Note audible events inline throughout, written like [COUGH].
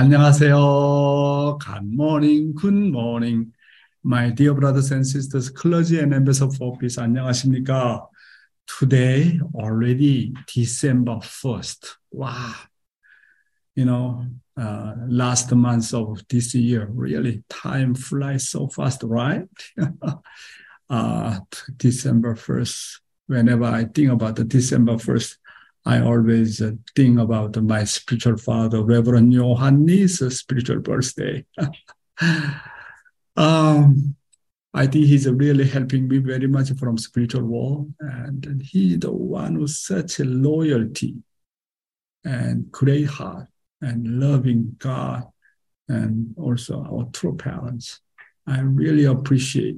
안녕하세요. Good morning, good morning. My dear brothers and sisters, clergy and ambassador for peace, 안녕하십니까? Today, already December 1st. Wow. You know, uh, last month of this year, really, time flies so fast, right? [LAUGHS] uh, December 1st. Whenever I think about the December 1st, I always uh, think about my spiritual father, Reverend Johannes' spiritual birthday. [LAUGHS] um, I think he's really helping me very much from spiritual world, and he's the one with such a loyalty and great heart and loving God, and also our true parents. I really appreciate.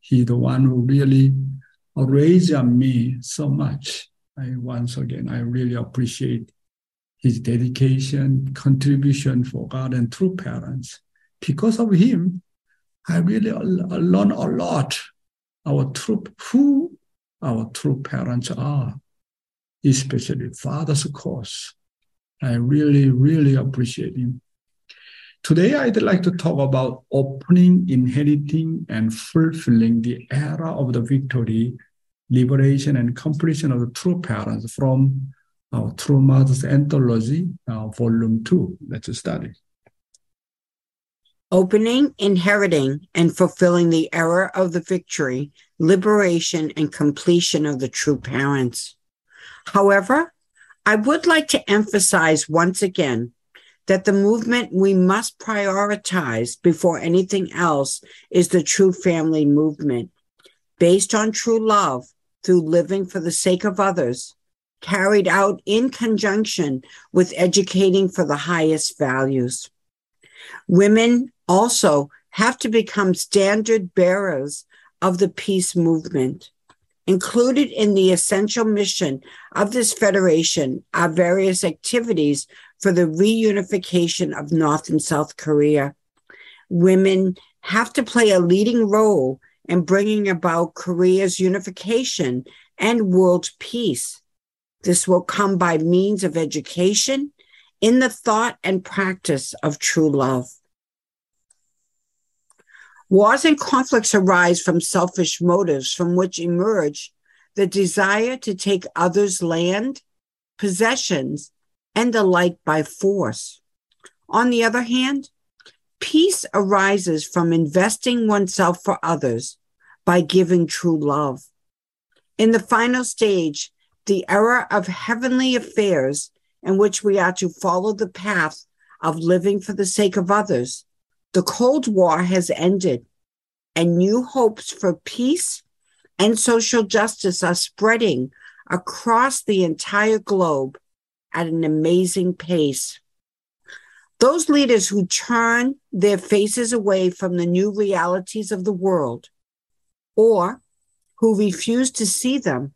He's the one who really raised me so much I once again, I really appreciate his dedication, contribution for God and true parents. Because of him, I really uh, learned a lot. Our true, who our true parents are, especially father's course. I really, really appreciate him. Today, I'd like to talk about opening, inheriting, and fulfilling the era of the victory liberation and completion of the true parents from our True Mothers Anthology, uh, Volume 2. Let's study. Opening, inheriting, and fulfilling the era of the victory, liberation, and completion of the true parents. However, I would like to emphasize once again that the movement we must prioritize before anything else is the true family movement based on true love through living for the sake of others, carried out in conjunction with educating for the highest values. Women also have to become standard bearers of the peace movement. Included in the essential mission of this federation are various activities for the reunification of North and South Korea. Women have to play a leading role and bringing about Korea's unification and world peace. This will come by means of education in the thought and practice of true love. Wars and conflicts arise from selfish motives from which emerge the desire to take others' land, possessions, and the like by force. On the other hand, Peace arises from investing oneself for others by giving true love. In the final stage, the era of heavenly affairs in which we are to follow the path of living for the sake of others, the Cold War has ended, and new hopes for peace and social justice are spreading across the entire globe at an amazing pace. Those leaders who turn their faces away from the new realities of the world or who refuse to see them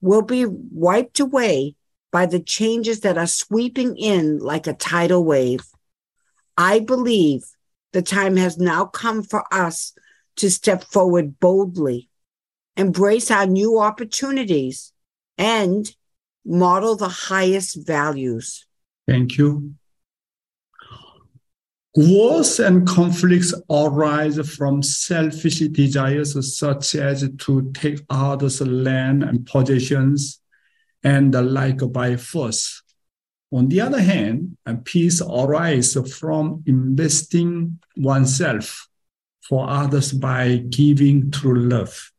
will be wiped away by the changes that are sweeping in like a tidal wave. I believe the time has now come for us to step forward boldly, embrace our new opportunities, and model the highest values. Thank you. Wars and conflicts arise from selfish desires such as to take others' land and possessions and the like by force. On the other hand, peace arises from investing oneself for others by giving true love.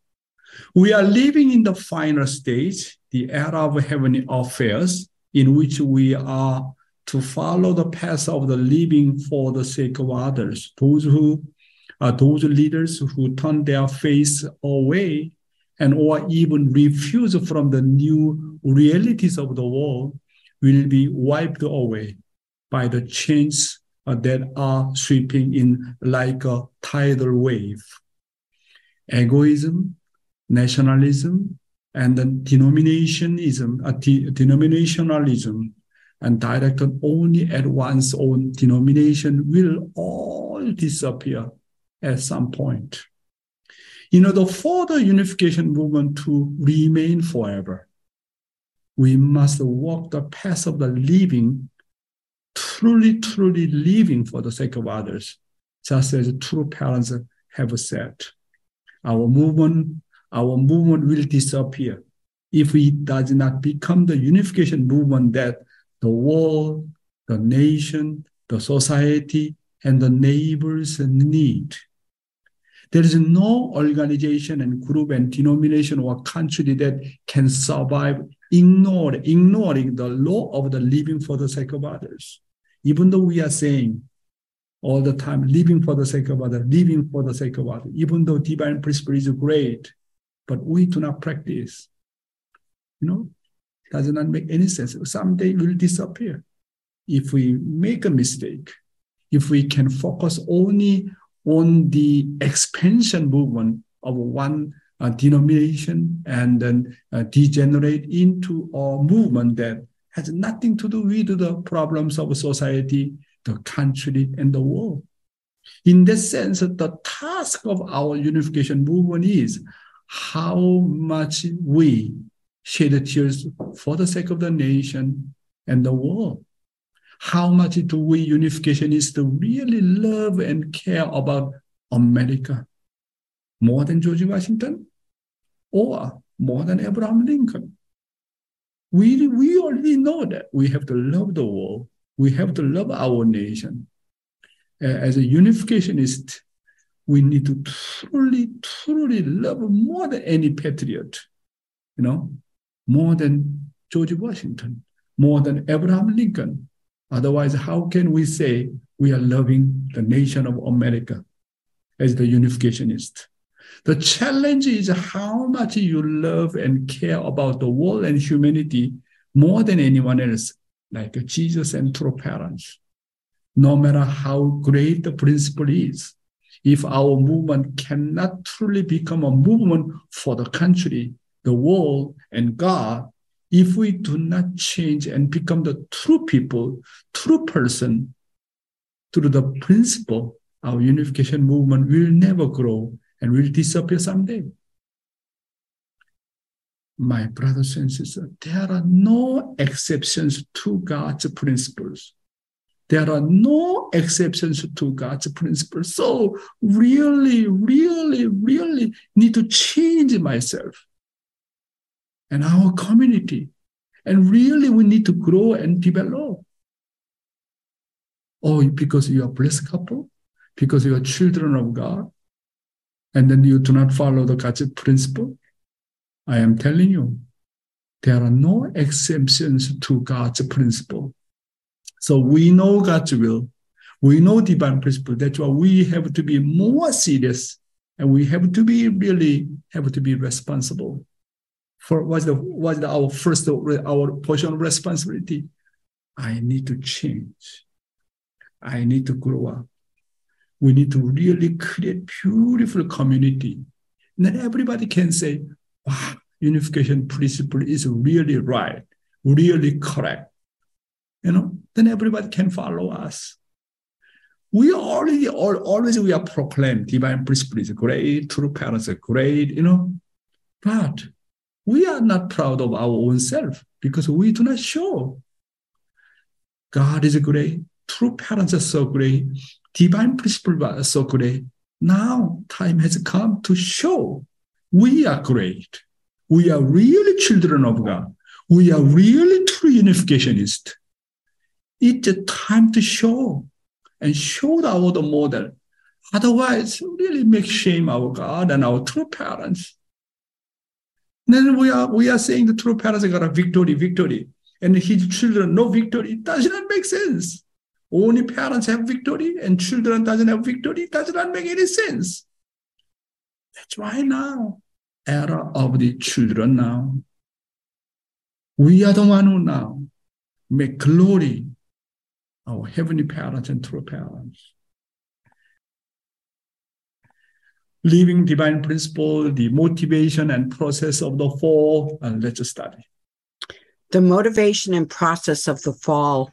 We are living in the final stage, the era of heavenly affairs, in which we are to follow the path of the living for the sake of others. Those who are those leaders who turn their face away and or even refuse from the new realities of the world will be wiped away by the changes uh, that are sweeping in like a tidal wave. Egoism, nationalism, and denominationism, uh, denominationalism and directed only at one's own denomination will all disappear at some point. In order for the unification movement to remain forever, we must walk the path of the living truly, truly living for the sake of others, just as true parents have said. Our movement, our movement will disappear if it does not become the unification movement that the world, the nation, the society, and the neighbors need. There is no organization and group and denomination or country that can survive ignore, ignoring the law of the living for the sake of others. Even though we are saying all the time, living for the sake of others, living for the sake of others, even though divine principle is great, but we do not practice. You know, does not make any sense. Someday it will disappear. If we make a mistake, if we can focus only on the expansion movement of one uh, denomination and then uh, degenerate into a movement that has nothing to do with the problems of society, the country, and the world. In that sense, the task of our unification movement is how much we shed tears for the sake of the nation and the world. How much do we unificationists really love and care about America more than George Washington or more than Abraham Lincoln? We, we already know that we have to love the world. We have to love our nation. As a unificationist, we need to truly, truly love more than any patriot, you know, more than George Washington, more than Abraham Lincoln. Otherwise, how can we say we are loving the nation of America as the unificationist? The challenge is how much you love and care about the world and humanity more than anyone else, like Jesus and true parents. No matter how great the principle is, if our movement cannot truly become a movement for the country, the world, and God, if we do not change and become the true people, true person, through the principle, our unification movement will never grow and will disappear someday. My brothers and sisters, there are no exceptions to God's principles. There are no exceptions to God's principles. So really, really, really need to change myself and our community. And really we need to grow and develop. Oh, because you are blessed couple, because you are children of God, and then you do not follow the God's principle. I am telling you, there are no exemptions to God's principle. So we know God's will. We know divine principle. That's why we have to be more serious and we have to be really have to be responsible for what's the what's the, our first our portion of responsibility. I need to change. I need to grow up. We need to really create beautiful community. Not everybody can say, wow, unification principle is really right, really correct you know, then everybody can follow us. We already all, always we are proclaimed divine principle is great, true parents are great, you know, but we are not proud of our own self because we do not show. God is great, true parents are so great, divine principle are so great. Now time has come to show we are great. We are really children of God. We are really true unificationists. It's a time to show and show our model. Otherwise, really make shame our God and our true parents. Then we are we are saying the true parents got a victory, victory, and his children no victory. It does not make sense. Only parents have victory and children doesn't have victory. It does not make any sense. That's why now, era of the children now. We are the one who now make glory our heavenly parents and true parents. Living divine principle, the motivation and process of the fall, and let's study. The motivation and process of the fall.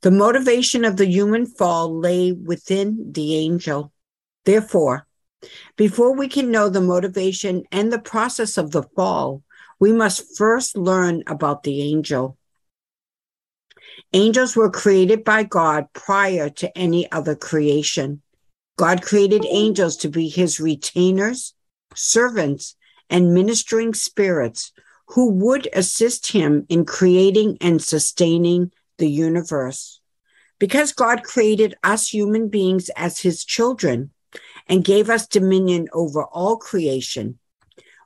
The motivation of the human fall lay within the angel. Therefore, before we can know the motivation and the process of the fall, we must first learn about the angel. Angels were created by God prior to any other creation. God created angels to be his retainers, servants, and ministering spirits who would assist him in creating and sustaining the universe. Because God created us human beings as his children and gave us dominion over all creation,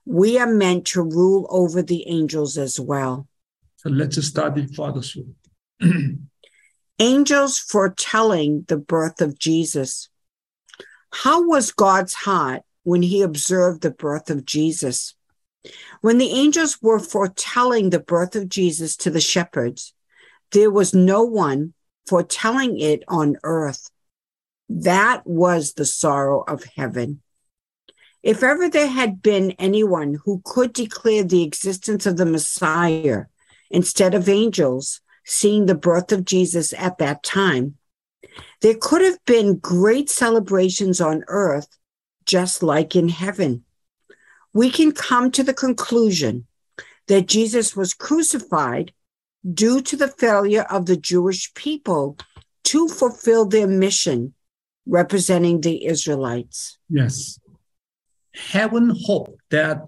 we are meant to rule over the angels as well. So let's study soon. [CLEARS THROAT] angels foretelling the birth of Jesus. How was God's heart when he observed the birth of Jesus? When the angels were foretelling the birth of Jesus to the shepherds, there was no one foretelling it on earth. That was the sorrow of heaven. If ever there had been anyone who could declare the existence of the Messiah instead of angels seeing the birth of Jesus at that time, there could have been great celebrations on earth, just like in heaven. We can come to the conclusion that Jesus was crucified due to the failure of the Jewish people to fulfill their mission representing the Israelites. Yes heaven hoped that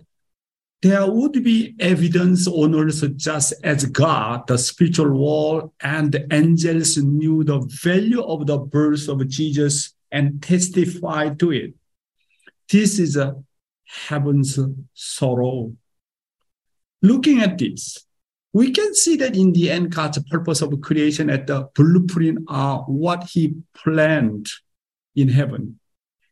there would be evidence on earth just as God, the spiritual world, and the angels knew the value of the birth of Jesus and testified to it. This is a heaven's sorrow. Looking at this, we can see that in the end, God's purpose of creation at the blueprint are what He planned in heaven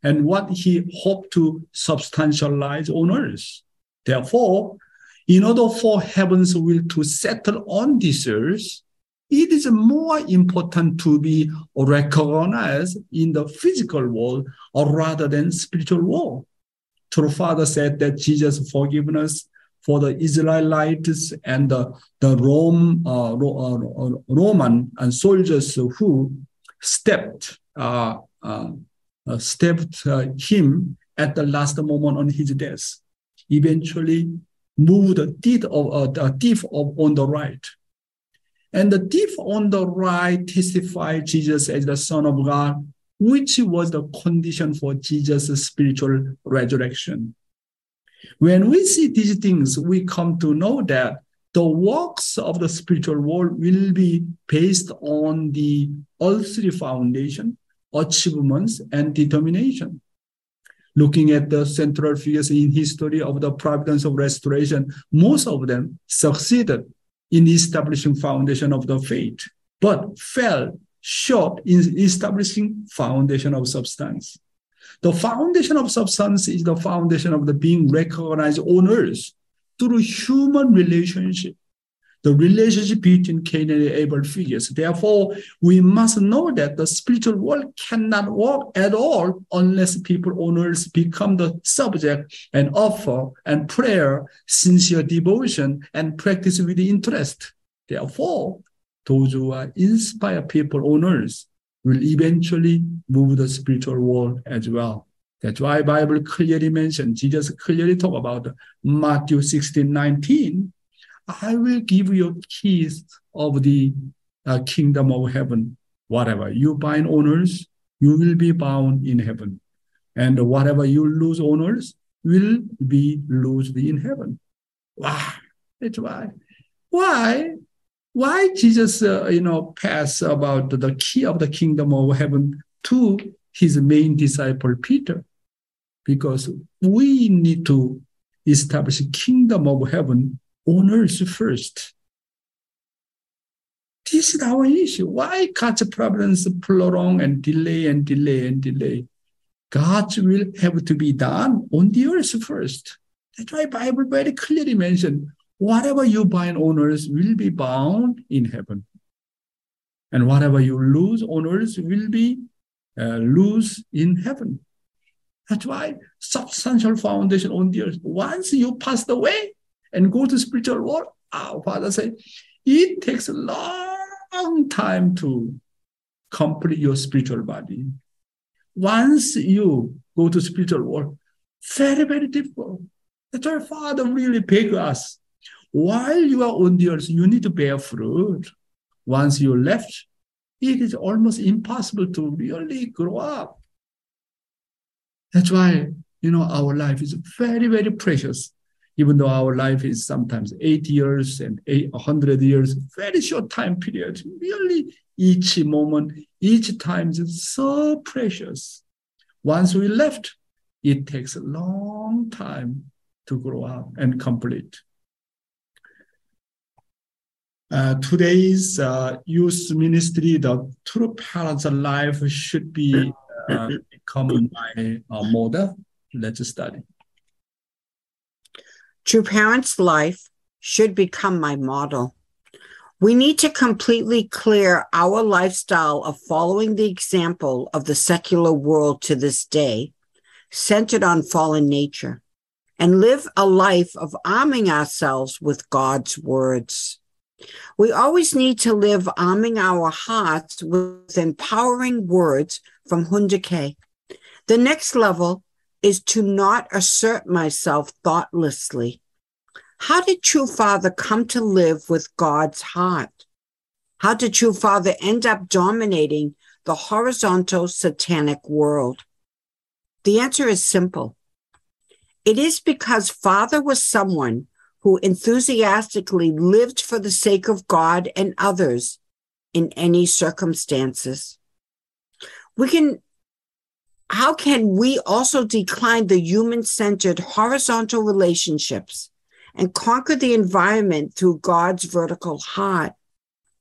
and what he hoped to substantialize on earth. Therefore, in order for heaven's will to settle on this earth, it is more important to be recognized in the physical world or rather than spiritual world. True Father said that Jesus' forgiveness for the Israelites and the, the Rome, uh, uh, Roman and soldiers who stepped uh, uh uh, uh, him at the last moment on his death. Eventually, moved the thief of uh, the thief of on the right. And the thief on the right testified Jesus as the Son of God, which was the condition for Jesus' spiritual resurrection. When we see these things, we come to know that the works of the spiritual world will be based on the earthly foundation achievements, and determination. Looking at the central figures in history of the providence of restoration, most of them succeeded in establishing foundation of the faith, but fell short in establishing foundation of substance. The foundation of substance is the foundation of the being recognized on earth through human relationship the relationship between Cain and Abel figures. Therefore, we must know that the spiritual world cannot work at all unless people on earth become the subject and offer and prayer, sincere devotion, and practice with interest. Therefore, those who are inspire people on earth will eventually move the spiritual world as well. That's why Bible clearly mentioned, Jesus clearly talk about Matthew 16, 19, I will give you keys of the uh, kingdom of heaven. Whatever you bind earth, you will be bound in heaven. And whatever you lose earth will be loosed in heaven. Wow, that's why. Why? Why Jesus, uh, you know, pass about the key of the kingdom of heaven to his main disciple Peter? Because we need to establish kingdom of heaven earth first. This is our issue. Why God's providence prolong and delay and delay and delay? God's will have to be done on the earth first. That's why Bible very clearly mentioned whatever you bind on earth will be bound in heaven. And whatever you lose on earth will be uh, lose in heaven. That's why substantial foundation on the earth. Once you passed away, and go to spiritual world, our father said, it takes a long time to complete your spiritual body. Once you go to spiritual world, very, very difficult. That's why Father really beg us. While you are on the earth, you need to bear fruit. once you left, it is almost impossible to really grow up. That's why, you know, our life is very, very precious. Even though our life is sometimes eight years and eight, 100 years, very short time period. Really, each moment, each time is so precious. Once we left, it takes a long time to grow up and complete. Uh, today's uh, youth ministry, the true parents' life should be uh, become my uh, model. Let's study. True parents' life should become my model. We need to completely clear our lifestyle of following the example of the secular world to this day, centered on fallen nature, and live a life of arming ourselves with God's words. We always need to live arming our hearts with empowering words from Hoon-Dok-hae. The next level is to not assert myself thoughtlessly. How did True Father come to live with God's heart? How did True Father end up dominating the horizontal satanic world? The answer is simple. It is because Father was someone who enthusiastically lived for the sake of God and others in any circumstances. We can, how can we also decline the human centered horizontal relationships and conquer the environment through God's vertical heart?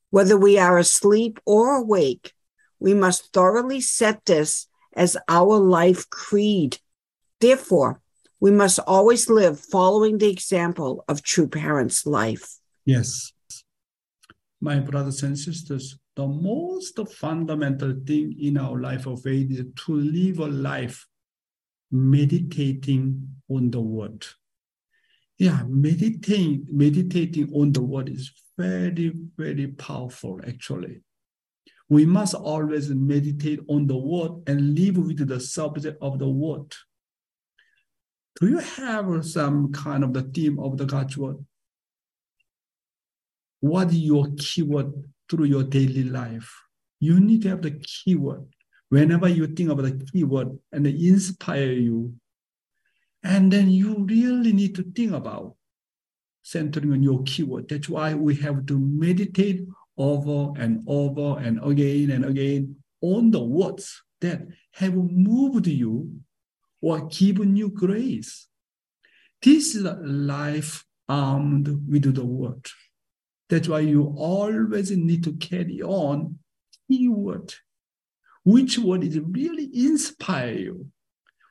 Whether we are asleep or awake, we must thoroughly set this as our life creed. Therefore, we must always live following the example of true parents' life. Yes. My brothers and sisters, the most fundamental thing in our life of faith is to live a life meditating on the word. Yeah, meditating, meditating on the word is very, very powerful, actually. We must always meditate on the word and live with the subject of the word do you have some kind of the theme of the God's word? What is your keyword through your daily life? You need to have the keyword. Whenever you think of the keyword and inspire you, and then you really need to think about centering on your keyword. That's why we have to meditate over and over and again and again on the words that have moved you or given you grace. This is life armed with the word. That's why you always need to carry on keyword. Which word is really inspire you?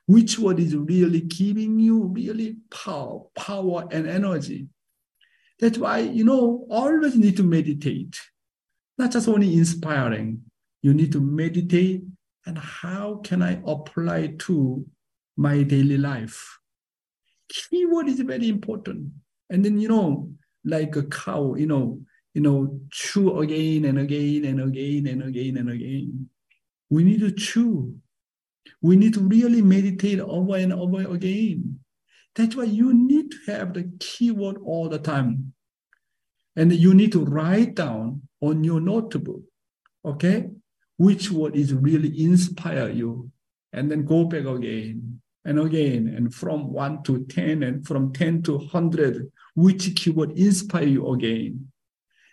Which word is really giving you really power, power and energy? That's why, you know, always need to meditate. Not just only inspiring. You need to meditate and how can I apply to my daily life. Keyword is very important. And then, you know, like a cow, you know, you know, chew again and again and again and again and again. We need to chew. We need to really meditate over and over again. That's why you need to have the keyword all the time. And you need to write down on your notebook, okay, which word is really inspire you, and then go back again and again, and from one to 10, and from 10 to 100, which keyword inspire you again.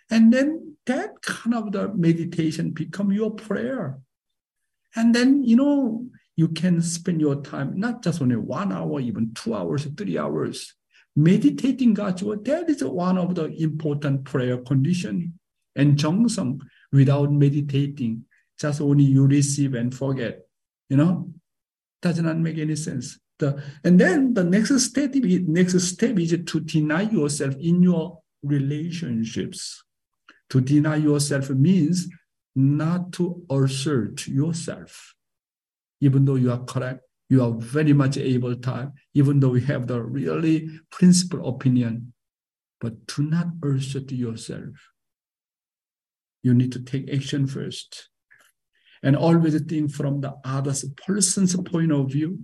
And then that kind of the meditation become your prayer. And then, you know, you can spend your time, not just only one hour, even two hours, three hours, meditating God's word. That is one of the important prayer condition. And Jeongseong, without meditating, just only you receive and forget, you know, does not make any sense. The, and then the next step, next step is to deny yourself in your relationships. To deny yourself means not to assert yourself. Even though you are correct, you are very much able to, even though you have the really principal opinion, but do not assert yourself. You need to take action first and always think from the other person's point of view.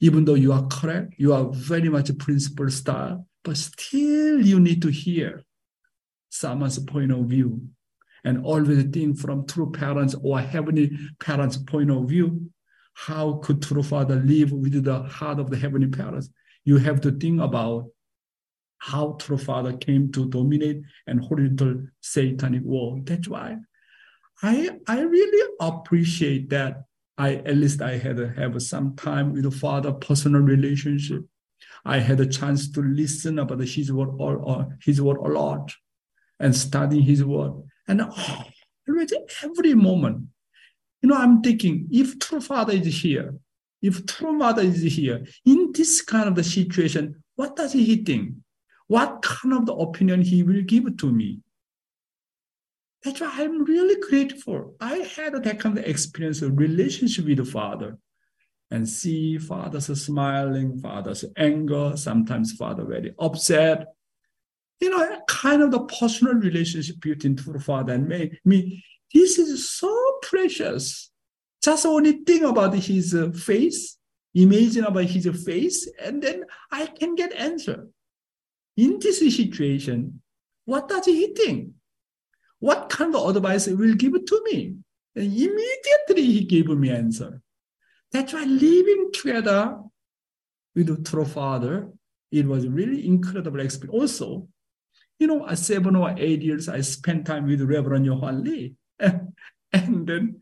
Even though you are correct, you are very much a principle style, but still you need to hear someone's point of view and always think from true parents or heavenly parents' point of view. How could true father live with the heart of the heavenly parents? You have to think about how true father came to dominate and horizontal satanic world. That's why I I really appreciate that. I at least I had to have some time with the father, personal relationship. I had a chance to listen about his word or, his word a lot and studying his word. And oh, every moment, you know, I'm thinking if true father is here, if true mother is here, in this kind of the situation, what does he think? What kind of the opinion he will give to me? That's why I'm really grateful. I had that kind of experience of relationship with the Father and see Father's smiling, Father's anger, sometimes Father very upset. You know, kind of the personal relationship between the Father and me. me. This is so precious. Just only think about his uh, face, imagine about his face, and then I can get answer. In this situation, what does he think? What kind of advice will give to me? And immediately he gave me answer. That's why living together with true father, it was really incredible experience. Also, you know, at seven or eight years, I spent time with Reverend Johan Lee. [LAUGHS] And, then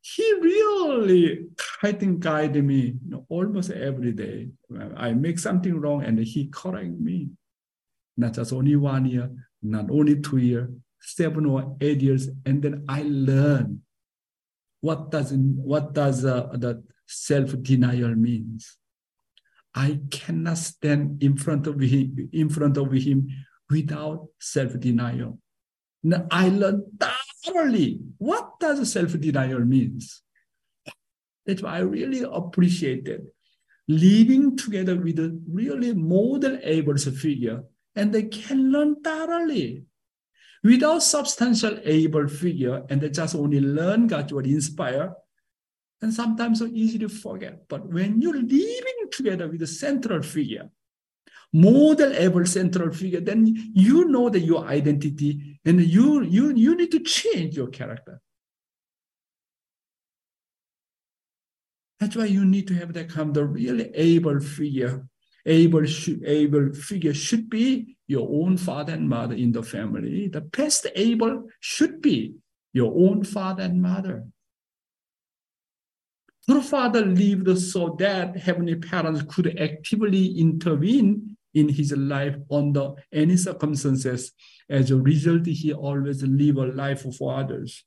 he really, I think, guided me you know, almost every day. I make something wrong and he correct me. Not just only one year, not only two years, seven or eight years, and then I learn what does what does uh, the self denial means. I cannot stand in front of him in front of him without self denial. Now I learned thoroughly what does self denial means. That's why I really appreciated living together with a really model Abel figure, and they can learn thoroughly Without substantial Abel figure and they just only learn what inspire, and sometimes so easy to forget. But when you're living together with a central figure, model Abel central figure, then you know that your identity and you you you need to change your character. That's why you need to have that kind of really Abel figure. Abel, Abel figure should be your own father and mother in the family. The best Abel should be your own father and mother. Your father lived so that heavenly parents could actively intervene in his life under any circumstances. As a result, he always lived a life for others.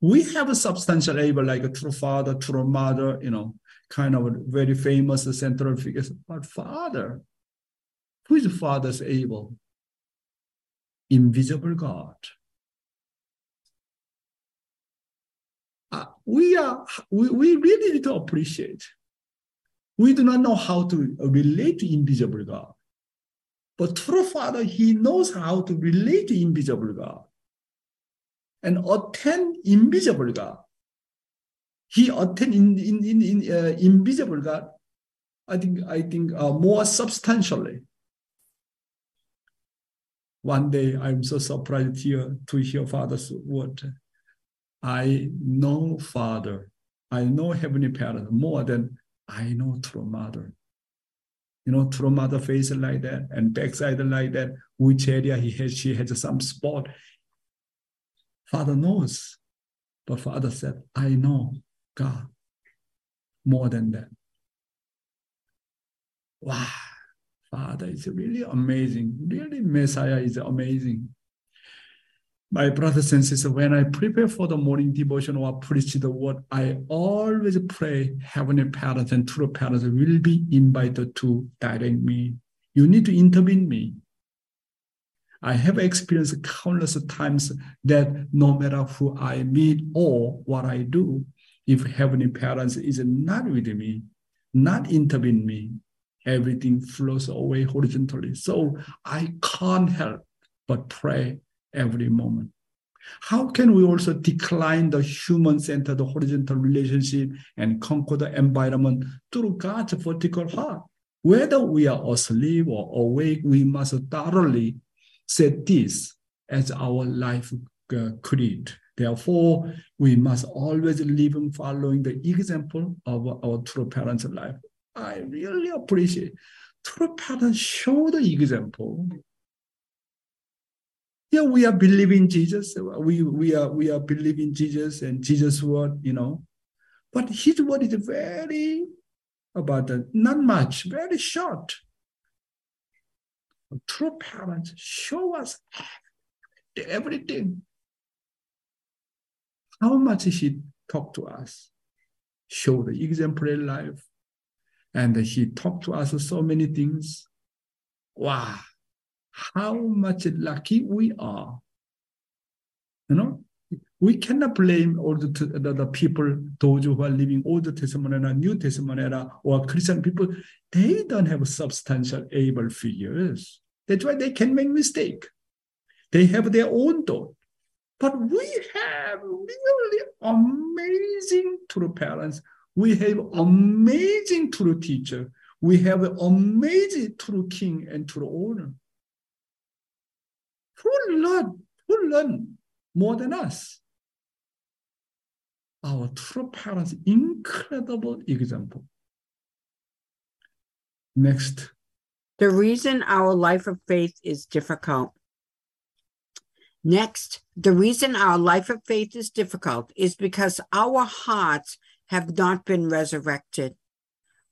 We have a substantial Abel like a true father, true mother, you know, kind of a very famous central figures. But father, who is Father's Abel? Invisible God. Uh, we are we, we really need to appreciate. We do not know how to relate to invisible God. But true Father, He knows how to relate to invisible God and attend invisible God. He attend in, in, in, in uh, invisible God, I think, I think uh, more substantially one day, I'm so surprised here to hear Father's word. I know Father. I know Heavenly Parent more than I know true mother. You know, true mother face like that and backside like that, which area he has, she has some spot. Father knows. But Father said, I know God more than that. Wow. Father is really amazing. Really, Messiah is amazing. My brothers and sisters, when I prepare for the morning devotion or preach the word, I always pray Heavenly Parents and true parents will be invited to direct me. You need to intervene me. I have experienced countless times that no matter who I meet or what I do, if Heavenly Parents is not with me, not intervene me, everything flows away horizontally. So I can't help but pray every moment. How can we also decline the human centered horizontal relationship and conquer the environment through God's vertical heart? Whether we are asleep or awake, we must thoroughly set this as our life uh, creed. Therefore, we must always live and following the example of our true parents' life. I really appreciate true parents show the example. Yeah, we are believing Jesus. We, we are we are believing Jesus and Jesus' word, you know. But his word is very about the, not much, very short. True parents show us everything. How much he talked to us, show the exemplary life, and he talked to us so many things. Wow, how much lucky we are. You know, we cannot blame all the, the, the, people, those who are living Old Testament era, New Testament era, or Christian people. They don't have substantial Abel figures. That's why they can make mistake. They have their own thought. But we have really amazing true parents. We have amazing true teacher. We have amazing true king and true owner. Who learn, who learn more than us? Our true parents, incredible example. Next. The reason our life of faith is difficult Next, the reason our life of faith is difficult is because our hearts have not been resurrected.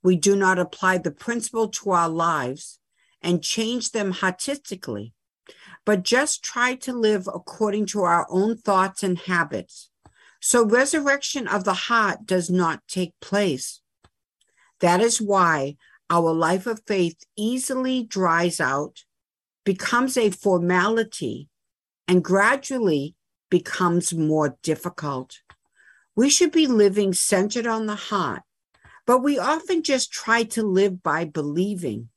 We do not apply the principle to our lives and change them heartistically, but just try to live according to our own thoughts and habits. So, resurrection of the heart does not take place. That is why our life of faith easily dries out, becomes a formality, and gradually becomes more difficult. We should be living centered on the heart, but we often just try to live by believing.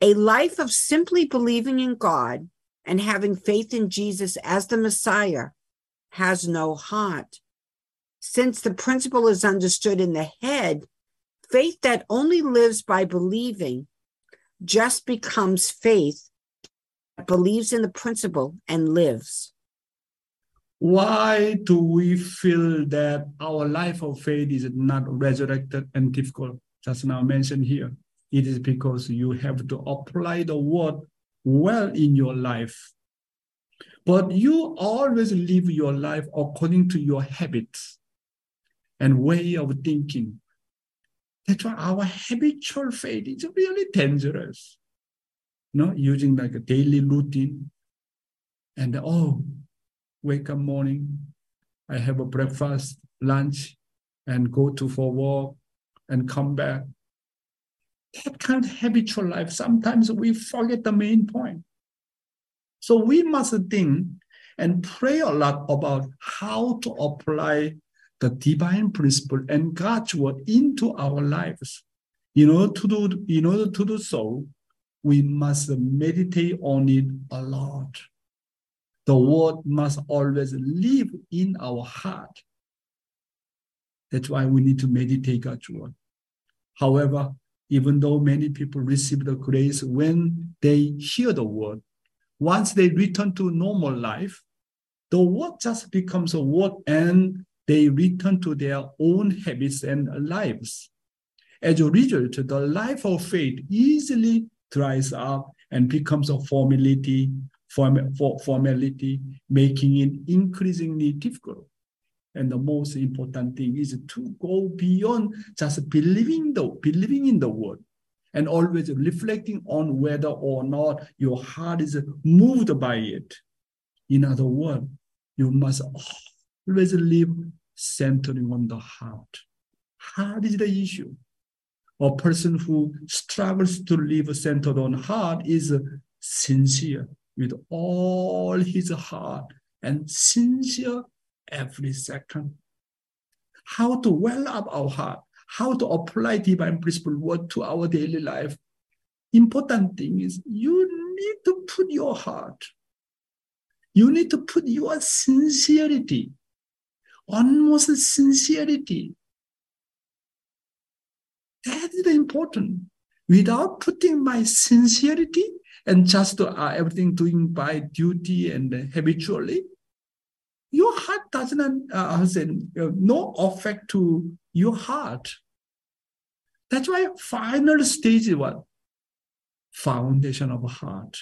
A life of simply believing in God and having faith in Jesus as the Messiah has no heart. Since the principle is understood in the head, faith that only lives by believing just becomes faith believes in the principle and lives. Why do we feel that our life of faith is not resurrected and difficult? Just now mentioned here. It is because you have to apply the word well in your life. But you always live your life according to your habits and way of thinking. That's why our habitual faith is really dangerous know, using like a daily routine. And oh, wake up morning, I have a breakfast, lunch, and go to for walk and come back. That kind of habitual life, sometimes we forget the main point. So we must think and pray a lot about how to apply the divine principle and God's word into our lives. In order to do, in order to do so, we must meditate on it a lot. The word must always live in our heart. That's why we need to meditate God's word. However, even though many people receive the grace when they hear the word, once they return to normal life, the word just becomes a word and they return to their own habits and lives. As a result, the life of faith easily dries up and becomes a formality, form, for, formality, making it increasingly difficult. And the most important thing is to go beyond just believing the believing in the word and always reflecting on whether or not your heart is moved by it. In other words, you must always live centering on the heart. Heart is the issue a person who struggles to live centered on heart is sincere with all his heart and sincere every second. How to well up our heart, how to apply divine principle word to our daily life. Important thing is you need to put your heart, you need to put your sincerity, almost sincerity that is important. Without putting my sincerity and just uh, everything doing by duty and habitually, your heart doesn't uh, uh, no effect to your heart. That's why final stage is what? Foundation of heart.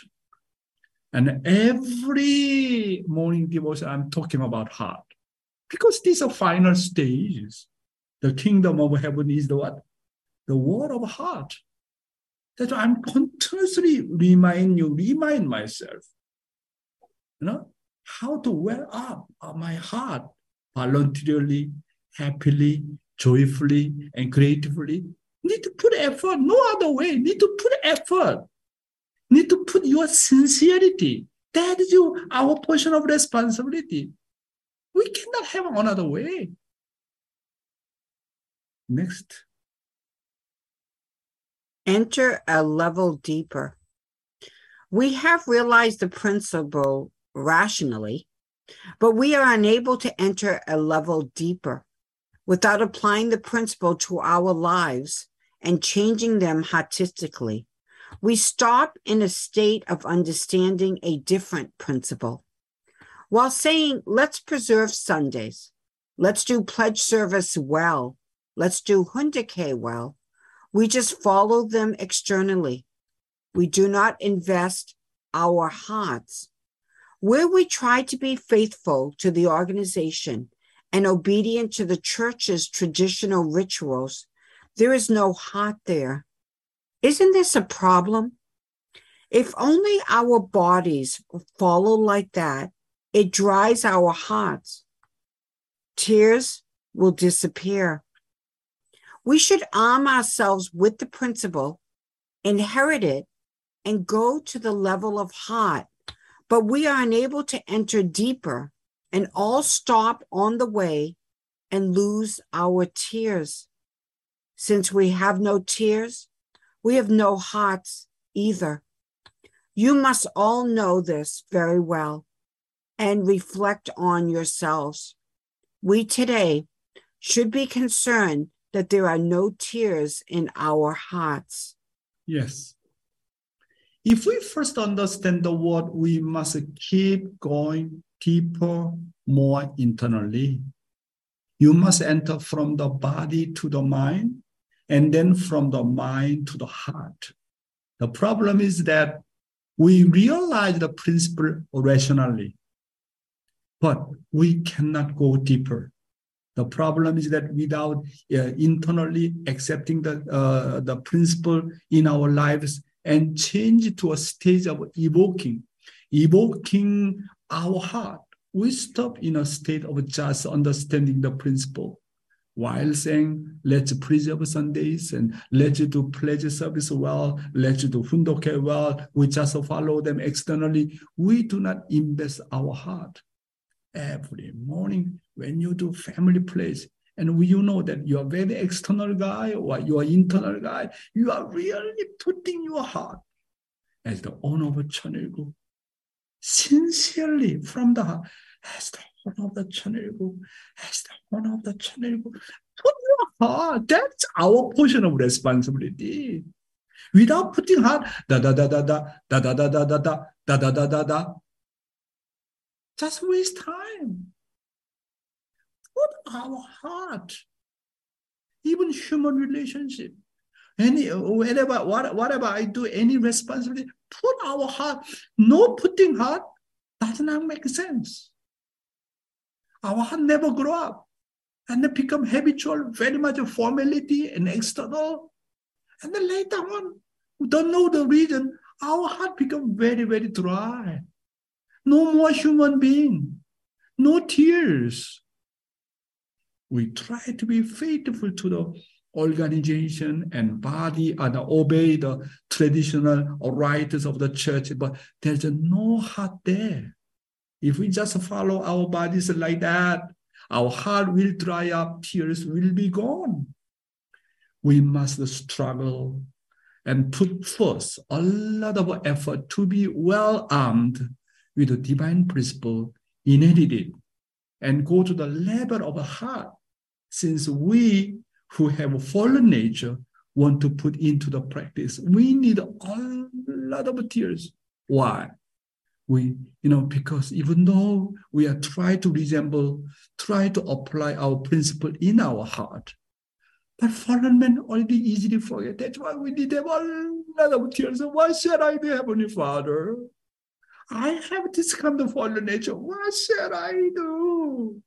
And every morning devotion, I'm talking about heart. Because these are final stages. The kingdom of heaven is the what? The word of heart. That's why I'm continuously remind you, remind myself, you know, how to well up my heart voluntarily, happily, joyfully, and creatively. Need to put effort, no other way. Need to put effort. Need to put your sincerity. That is your, our portion of responsibility. We cannot have another way. Next. Enter a level deeper. We have realized the principle rationally, but we are unable to enter a level deeper without applying the principle to our lives and changing them artistically. We stop in a state of understanding a different principle. While saying, let's preserve Sundays, let's do pledge service well, let's do Hoondokhae well, we just follow them externally. We do not invest our hearts where we try to be faithful to the organization and obedient to the church's traditional rituals, there is no heart there. Isn't this a problem? If only our bodies follow like that, it dries our hearts. Tears will disappear. We should arm ourselves with the principle, inherit it, and go to the level of heart but we are unable to enter deeper and all stop on the way and lose our tears. Since we have no tears, we have no hearts either. You must all know this very well and reflect on yourselves. We today should be concerned that there are no tears in our hearts. Yes. If we first understand the word, we must keep going deeper, more internally. You must enter from the body to the mind, and then from the mind to the heart. The problem is that we realize the principle rationally, but we cannot go deeper. The problem is that without uh, internally accepting the, uh, the principle in our lives, and change to a stage of evoking, evoking our heart. We stop in a state of just understanding the principle while saying, let's preserve Sundays and let's do pledge service well, let's do Hoondokhae well, we just follow them externally. We do not invest our heart. Every morning when you do family pledge, and you know that you're very external guy or you're internal guy, you are really putting your heart as the owner of a channel sincerely from the heart, as the owner of the channel as the owner of the channel put your heart. That's our portion of responsibility. Without putting heart, da da da da da da da da da da da da da da da. Just waste time put our heart, even human relationship, any whatever what, whatever I do, any responsibility, put our heart. No putting heart does not make sense. Our heart never grow up and they become habitual, very much a formality and external. And then later on, we don't know the reason, our heart become very, very dry. No more human being, no tears, we try to be faithful to the organization and body and obey the traditional rites of the church, but there's no heart there. If we just follow our bodies like that, our heart will dry up, tears will be gone. We must struggle and put forth a lot of effort to be well armed with the divine principle inherited and go to the level of heart since we who have fallen nature want to put into the practice. We need a lot of tears. Why? we, you know, because even though we are trying to resemble, try to apply our principle in our heart, but fallen men already easily forget. That's why we need a lot of tears. Why should I do, Heavenly Father? I have this kind of fallen nature. What should I do?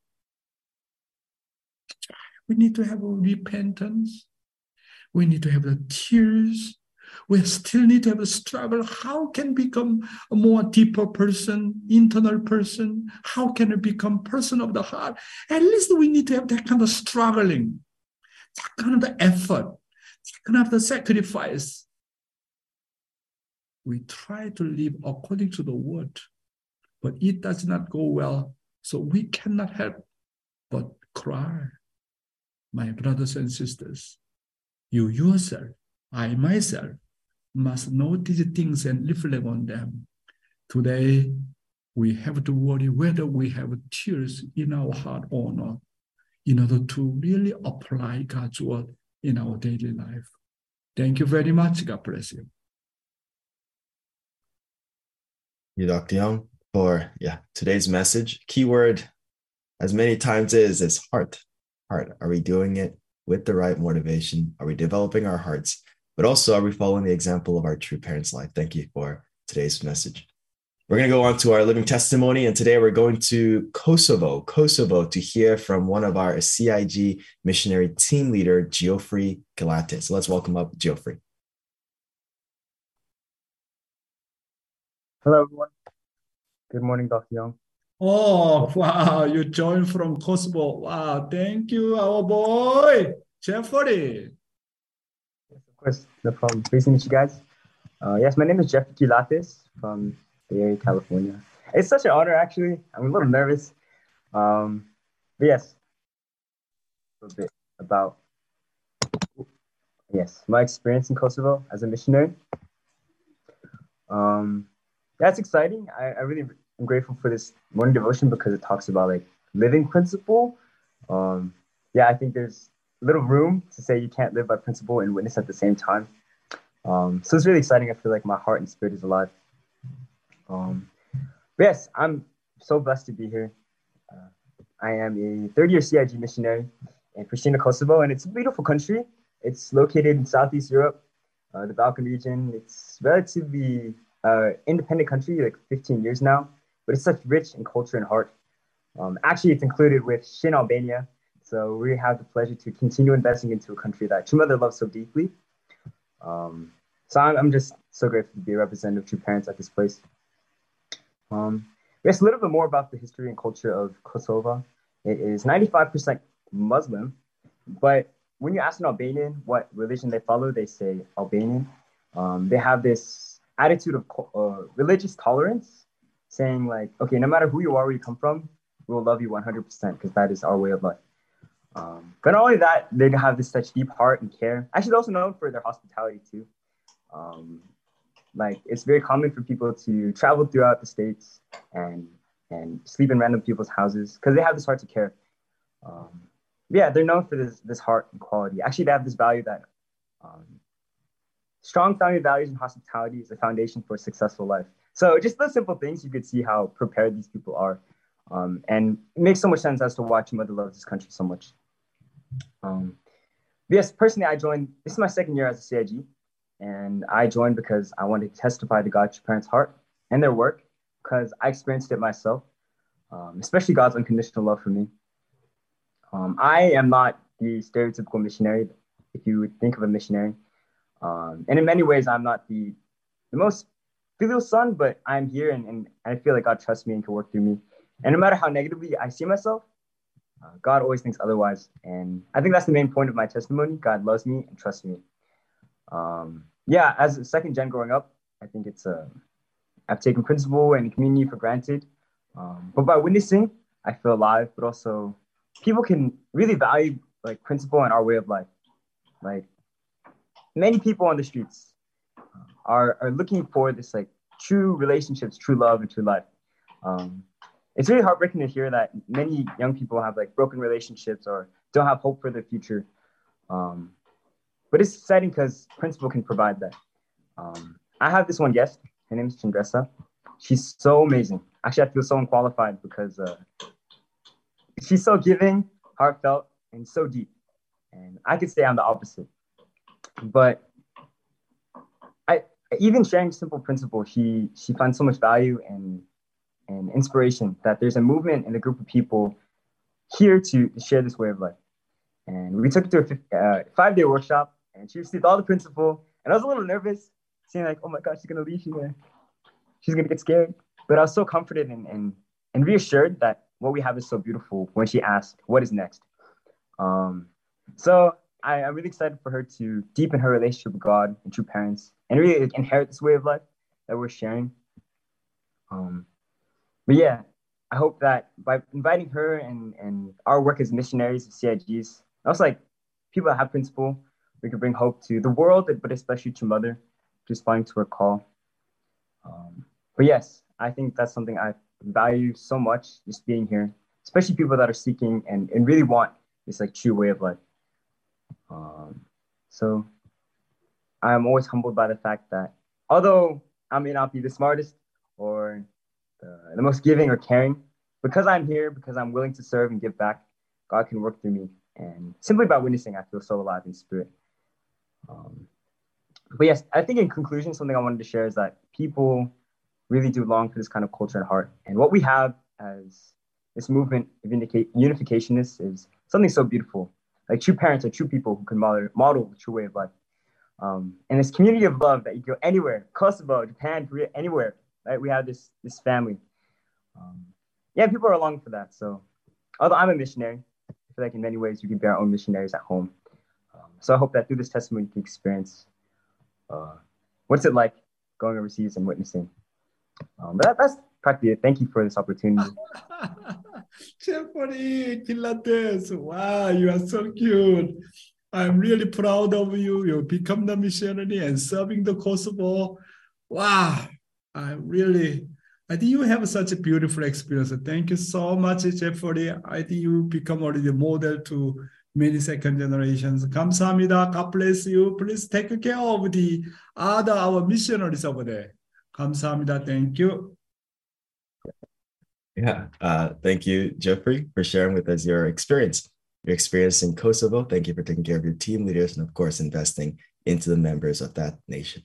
We need to have a repentance. We need to have the tears. We still need to have a struggle. How can become a more deeper person, internal person? How can I become person of the heart? At least we need to have that kind of struggling, that kind of the effort, that kind of the sacrifice. We try to live according to the word, but it does not go well. So we cannot help but cry. My brothers and sisters, you yourself, I myself, must know these things and reflect on them. Today, we have to worry whether we have tears in our heart or not in order to really apply God's word in our daily life. Thank you very much. God bless you. You, Dr. Young, for yeah today's message. Keyword, as many times is is heart. Heart. Are we doing it with the right motivation? Are we developing our hearts? But also, are we following the example of our true parents' life? Thank you for today's message. We're going to go on to our living testimony. And today we're going to Kosovo, Kosovo, to hear from one of our CIG missionary team leader, Geoffrey Galate. So let's welcome up Geoffrey. Hello, everyone. Good morning, Dr. Young. Oh, wow. You joined from Kosovo. Wow. Thank you, our boy, Jeffrey. Yes, of course. No problem. Pleased to meet you guys. Uh, yes, my name is Jeffrey Kilates from Bay Area, California. It's such an honor, actually. I'm a little nervous. Um, but yes, a little bit about yes my experience in Kosovo as a missionary. Um, that's exciting. I, I really am grateful for this morning devotion because it talks about like living principle. Um, yeah, I think there's little room to say you can't live by principle and witness at the same time. Um, so it's really exciting. I feel like my heart and spirit is alive. Um, yes, I'm so blessed to be here. Uh, I am a third year CIG missionary in Pristina, Kosovo, and it's a beautiful country. It's located in Southeast Europe, uh, the Balkan region. It's relatively uh, independent country, like 15 years now, but it's such rich in culture and heart. Um, actually, it's included with Shin Albania. So we have the pleasure to continue investing into a country that True Mother loves so deeply. Um, so I'm, I'm just so grateful to be a representative of Parents at this place. Um, guess a little bit more about the history and culture of Kosovo. It is 95% Muslim, but when you ask an Albanian what religion they follow, they say Albanian. Um, they have this attitude of uh, religious tolerance, saying like, okay, no matter who you are, where you come from, we will love you 100% because that is our way of life. Um, but not only that, they have this such deep heart and care. Actually, they're also known for their hospitality too. Um, like it's very common for people to travel throughout the states and and sleep in random people's houses because they have this heart to care. Um, yeah, they're known for this this heart and quality. Actually, they have this value that um, strong family values and hospitality is the foundation for a successful life. So just those simple things, you could see how prepared these people are. Um, and it makes so much sense as to why Mother loves this country so much. Um, yes, personally, I joined, this is my second year as a CIG. And I joined because I wanted to testify to God's parents' heart and their work because I experienced it myself, um, especially God's unconditional love for me. Um, I am not the stereotypical missionary, if you would think of a missionary. Um, and in many ways, I'm not the, the most filial son, but I'm here and, and I feel like God trusts me and can work through me. And no matter how negatively I see myself, uh, God always thinks otherwise. And I think that's the main point of my testimony. God loves me and trusts me. Um, yeah, as a second gen growing up, I think it's uh, I've taken principle and community for granted. Um, but by witnessing, I feel alive, but also people can really value like principle and our way of life. Like many people on the streets are, are looking for this like true relationships, true love, and true life. Um, it's really heartbreaking to hear that many young people have like broken relationships or don't have hope for the future. Um, but it's exciting because principle can provide that. Um, I have this one guest. Her name is Chandresa. she's so amazing. Actually, I feel so unqualified because uh, she's so giving, heartfelt, and so deep. And I could say I'm the opposite. But I even sharing simple principle, she she finds so much value and and inspiration that there's a movement and a group of people here to share this way of life. And we took it to a uh, five day workshop, and she received all the principle. And I was a little nervous, seeing like, oh my gosh, she's gonna leave. Gonna, she's gonna get scared. But I was so comforted and, and, and reassured that what we have is so beautiful when she asked, what is next? Um, so I, am really excited for her to deepen her relationship with God and true parents and really like, inherit this way of life that we're sharing. Um, but yeah, I hope that by inviting her and, and our work as missionaries of CIGs, also like people that have principle, we can bring hope to the world, but especially to mother, responding to her call. Um, but yes, I think that's something I value so much, just being here, especially people that are seeking and, and really want this like true way of life. Um, so I'm always humbled by the fact that although I may not be the smartest or the, the most giving or caring, because I'm here, because I'm willing to serve and give back, God can work through me. And simply by witnessing, I feel so alive in spirit. Um, but yes, I think in conclusion, something I wanted to share is that people really do long for this kind of culture and heart. And what we have as this movement of unificationists is something so beautiful. Like true parents are true people who can model, model a true way of life. Um, and this community of love that you go anywhere, Kosovo, Japan, Korea, anywhere, right? We have this this family. Um, yeah, people are along for that. So, although I'm a missionary, I feel like in many ways we can be our own missionaries at home. Um, so I hope that through this testimony you can experience uh, what's it like going overseas and witnessing. Um, that, that's practically it. Thank you for this opportunity. [LAUGHS] Jeffrey Kilates, wow, you are so cute. I'm really proud of you. You become the missionary and serving the Kosovo. Wow, I really, I think you have such a beautiful experience. Thank you so much, Jeffrey. I think you become already a model to many second generations. 감사합니다. God bless you. Please take care of the other our missionaries over there. 감사합니다. Thank you. Yeah, uh, thank you, Jeffrey, for sharing with us your experience your experience in Kosovo. Thank you for taking care of your team leaders and, of course, investing into the members of that nation.